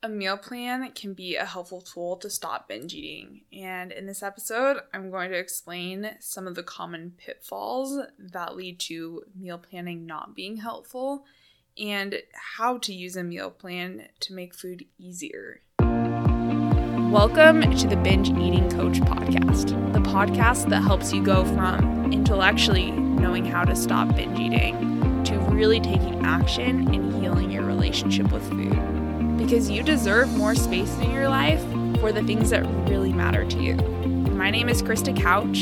A meal plan can be a helpful tool to stop binge eating. And in this episode, I'm going to explain some of the common pitfalls that lead to meal planning not being helpful and how to use a meal plan to make food easier. Welcome to the Binge Eating Coach podcast, the podcast that helps you go from intellectually knowing how to stop binge eating to really taking action and healing your relationship with food because you deserve more space in your life for the things that really matter to you. My name is Krista Couch,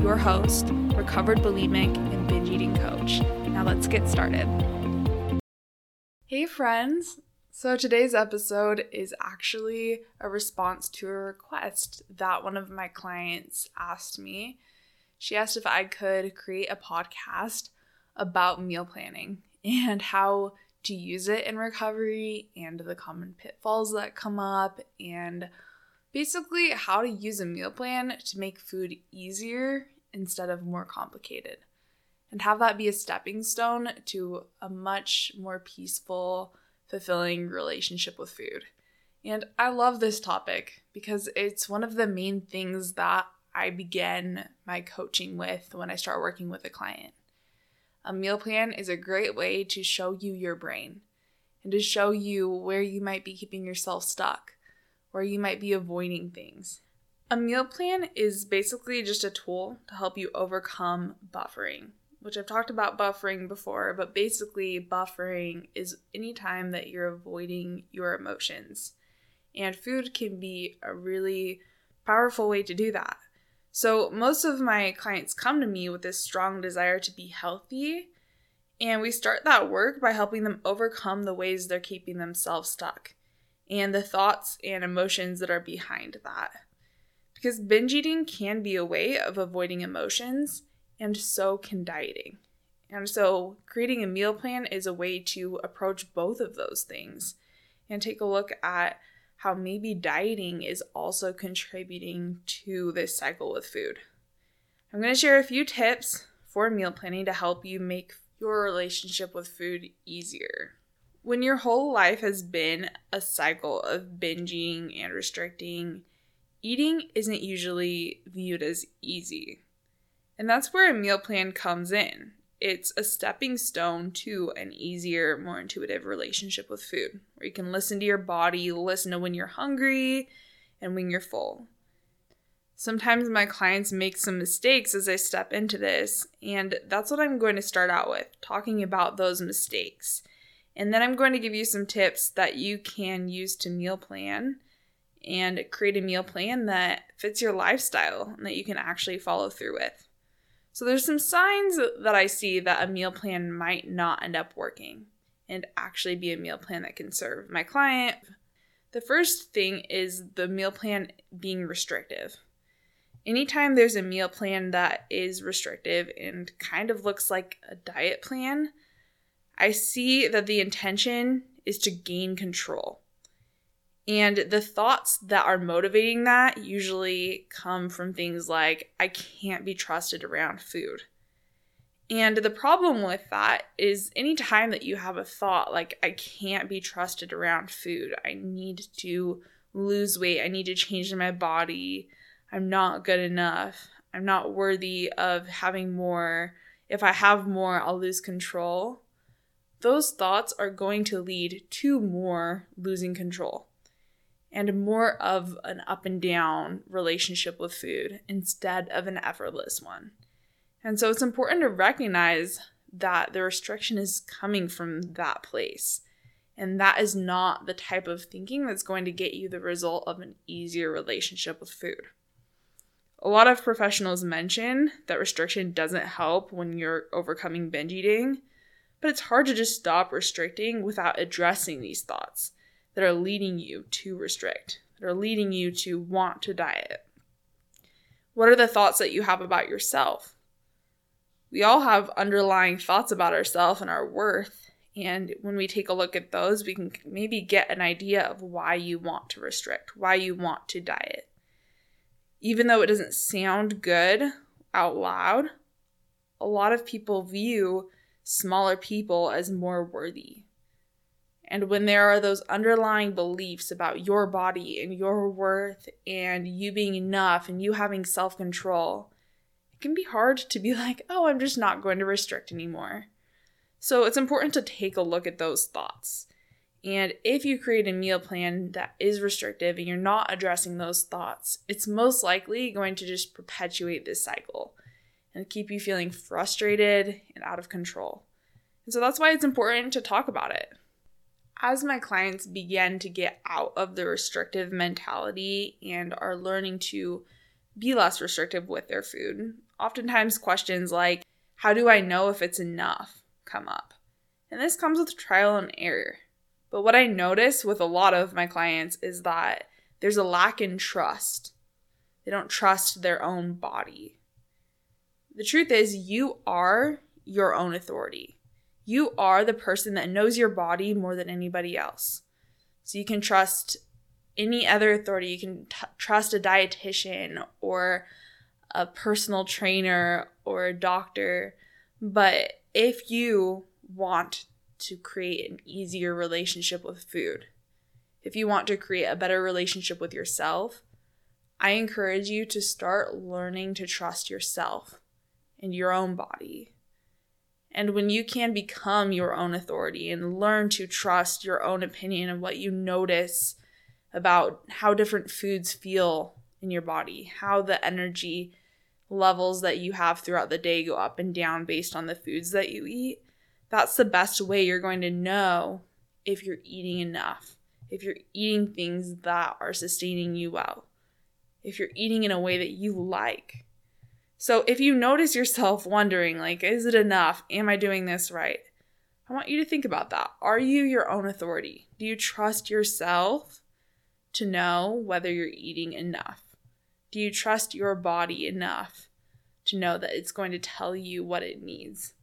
your host, recovered bulimic and binge eating coach. Now let's get started. Hey, friends. So today's episode is actually a response to a request that one of my clients asked me. She asked if I could create a podcast about meal planning and how to use it in recovery and the common pitfalls that come up and basically how to use a meal plan to make food easier instead of more complicated and have that be a stepping stone to a much more peaceful, fulfilling relationship with food. And I love this topic because it's one of the main things that I begin my coaching with when I start working with a client. A meal plan is a great way to show you your brain and to show you where you might be keeping yourself stuck, where you might be avoiding things. A meal plan is basically just a tool to help you overcome buffering, which I've talked about buffering before, but basically, buffering is any time that you're avoiding your emotions. And food can be a really powerful way to do that. So, most of my clients come to me with this strong desire to be healthy, and we start that work by helping them overcome the ways they're keeping themselves stuck and the thoughts and emotions that are behind that. Because binge eating can be a way of avoiding emotions, and so can dieting. And so, creating a meal plan is a way to approach both of those things and take a look at how maybe dieting is also contributing to this cycle with food. I'm going to share a few tips for meal planning to help you make your relationship with food easier. When your whole life has been a cycle of binging and restricting, eating isn't usually viewed as easy. And that's where a meal plan comes in it's a stepping stone to an easier, more intuitive relationship with food, where you can listen to your body, listen to when you're hungry and when you're full. Sometimes my clients make some mistakes as I step into this, and that's what I'm going to start out with talking about those mistakes. And then I'm going to give you some tips that you can use to meal plan and create a meal plan that fits your lifestyle and that you can actually follow through with. So there's some signs that I see that a meal plan might not end up working and actually be a meal plan that can serve my client. The first thing is the meal plan being restrictive. Anytime there's a meal plan that is restrictive and kind of looks like a diet plan, I see that the intention is to gain control. And the thoughts that are motivating that usually come from things like, I can't be trusted around food. And the problem with that is anytime that you have a thought like, I can't be trusted around food, I need to lose weight, I need to change my body, I'm not good enough, I'm not worthy of having more, if I have more, I'll lose control. Those thoughts are going to lead to more losing control and more of an up and down relationship with food instead of an effortless one. And so it's important to recognize that the restriction is coming from that place. And that is not the type of thinking that's going to get you the result of an easier relationship with food. A lot of professionals mention that restriction doesn't help when you're overcoming binge eating, but it's hard to just stop restricting without addressing these thoughts that are leading you to restrict, that are leading you to want to diet? What are the thoughts that you have about yourself? We all have underlying thoughts about ourselves and our worth. And when we take a look at those, we can maybe get an idea of why you want to restrict, why you want to diet. Even though it doesn't sound good out loud, a lot of people view smaller people as more worthy And when there are those underlying beliefs about your body and your worth and you being enough and you having self control, it can be hard to be like, oh, I'm just not going to restrict anymore. So it's important to take a look at those thoughts. And if you create a meal plan that is restrictive and you're not addressing those thoughts, it's most likely going to just perpetuate this cycle and keep you feeling frustrated and out of control. And so that's why it's important to talk about it. As my clients begin to get out of the restrictive mentality and are learning to be less restrictive with their food, oftentimes questions like, How do I know if it's enough? come up. And this comes with trial and error. But what I notice with a lot of my clients is that there's a lack in trust. They don't trust their own body. The truth is, you are your own authority. You are the person that knows your body more than anybody else. So you can trust any other authority. You can t- trust a dietitian or a personal trainer or a doctor. But if you want to create an easier relationship with food, if you want to create a better relationship with yourself, I encourage you to start learning to trust yourself and your own body. And when you can become your own authority and learn to trust your own opinion of what you notice about how different foods feel in your body, how the energy levels that you have throughout the day go up and down based on the foods that you eat, that's the best way you're going to know if you're eating enough, if you're eating things that are sustaining you well, if you're eating in a way that you like. So if you notice yourself wondering, like, is it enough? Am I doing this right? I want you to think about that. Are you your own authority? Do you trust yourself to know whether you're eating enough? Do you trust your body enough to know that it's going to tell you what it needs?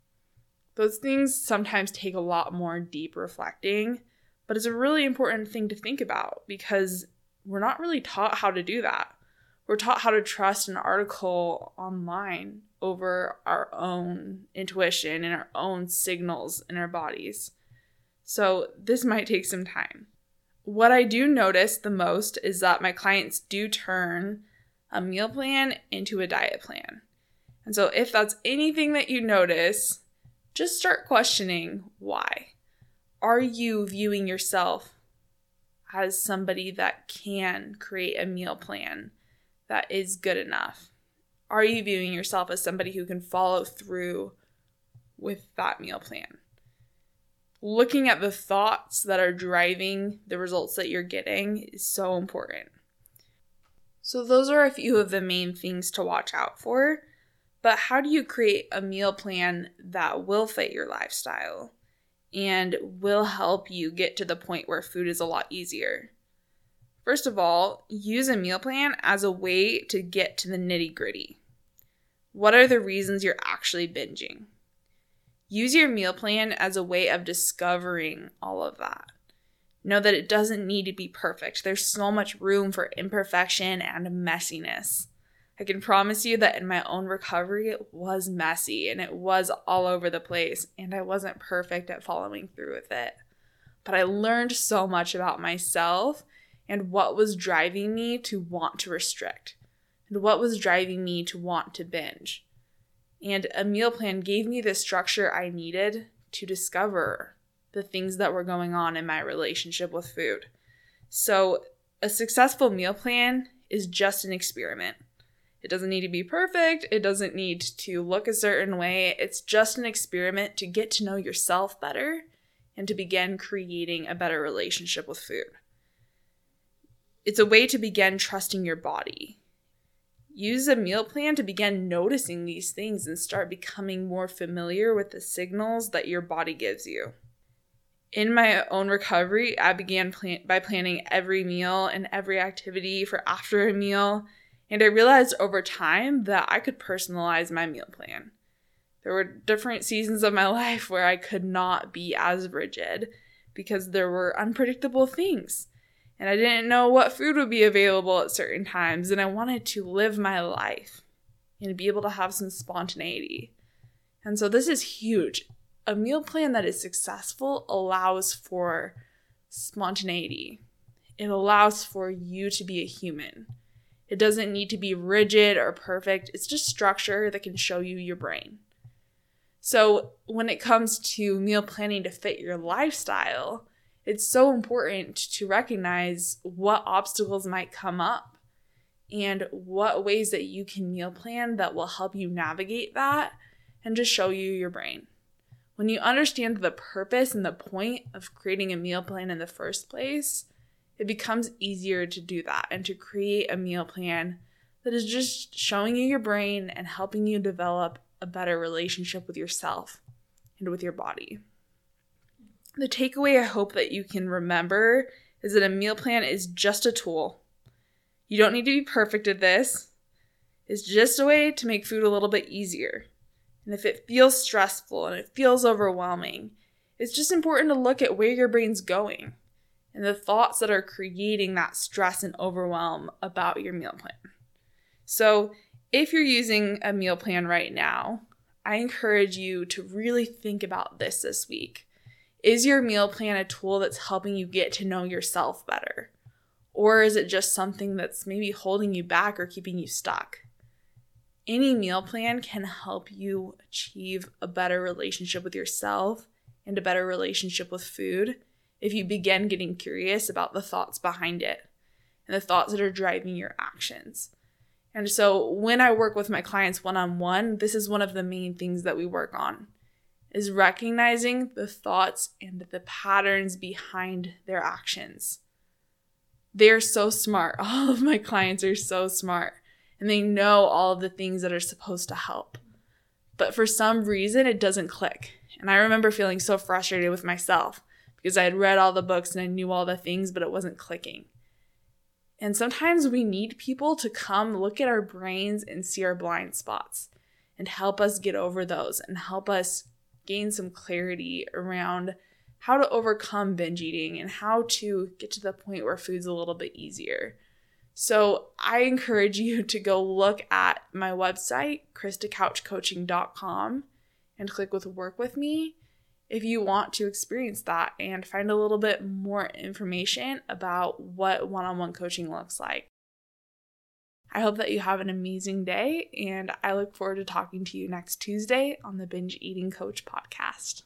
Those things sometimes take a lot more deep reflecting, but it's a really important thing to think about because we're not really taught how to do that. We're taught how to trust an article online over our own intuition and our own signals in our bodies. So, this might take some time. What I do notice the most is that my clients do turn a meal plan into a diet plan. And so, if that's anything that you notice, just start questioning why. Are you viewing yourself as somebody that can create a meal plan that is good enough? Are you viewing yourself as somebody who can follow through with that meal plan? Looking at the thoughts that are driving the results that you're getting is so important. So, those are a few of the main things to watch out for. But how do you create a meal plan that will fit your lifestyle and will help you get to the point where food is a lot easier? First of all, use a meal plan as a way to get to the nitty gritty. What are the reasons you're actually binging? Use your meal plan as a way of discovering all of that. Know that it doesn't need to be perfect. There's so much room for imperfection and messiness. I can promise you that in my own recovery, it was messy and it was all over the place, and I wasn't perfect at following through with it. But I learned so much about myself and what was driving me to want to restrict, and what was driving me to want to binge. And a meal plan gave me the structure I needed to discover the things that were going on in my relationship with food. So, a successful meal plan is just an experiment. It doesn't need to be perfect, it doesn't need to look a certain way. It's just an experiment to get to know yourself better and to begin creating a better relationship with food. It's a way to begin trusting your body. Use a meal plan to begin noticing these things and start becoming more familiar with the signals that your body gives you in my own recovery, I began plan- by planning every meal and every activity for after a meal, and I realized over time that I could personalize my meal plan. There were different seasons of my life where I could not be as rigid because there were unpredictable things. And I didn't know what food would be available at certain times, and I wanted to live my life and be able to have some spontaneity. And so this is huge a meal plan that is successful allows for spontaneity. It allows for you to be a human. It doesn't need to be rigid or perfect, it's just structure that can show you your brain. So, when it comes to meal planning to fit your lifestyle, it's so important to recognize what obstacles might come up and what ways that you can meal plan that will help you navigate that and just show you your brain. When you understand the purpose and the point of creating a meal plan in the first place, it becomes easier to do that and to create a meal plan that is just showing you your brain and helping you develop a better relationship with yourself and with your body. The takeaway I hope that you can remember is that a meal plan is just a tool. You don't need to be perfect at this. It's just a way to make food a little bit easier. And if it feels stressful and it feels overwhelming, it's just important to look at where your brain's going and the thoughts that are creating that stress and overwhelm about your meal plan. So, if you're using a meal plan right now, I encourage you to really think about this this week. Is your meal plan a tool that's helping you get to know yourself better? Or is it just something that's maybe holding you back or keeping you stuck? Any meal plan can help you achieve a better relationship with yourself and a better relationship with food if you begin getting curious about the thoughts behind it and the thoughts that are driving your actions. And so when I work with my clients one on one, this is one of the main things that we work on is recognizing the thoughts and the patterns behind their actions. They're so smart. All of my clients are so smart and they know all of the things that are supposed to help. But for some reason, it doesn't click. And I remember feeling so frustrated with myself because I had read all the books and I knew all the things, but it wasn't clicking. And sometimes we need people to come look at our brains and see our blind spots and help us get over those and help us gain some clarity around how to overcome binge eating and how to get to the point where food's a little bit easier. So I encourage you to go look at my website, KristaCouchCoaching.com, and click with Work with Me if you want to experience that and find a little bit more information about what one on one coaching looks like. I hope that you have an amazing day, and I look forward to talking to you next Tuesday on the Binge Eating Coach podcast.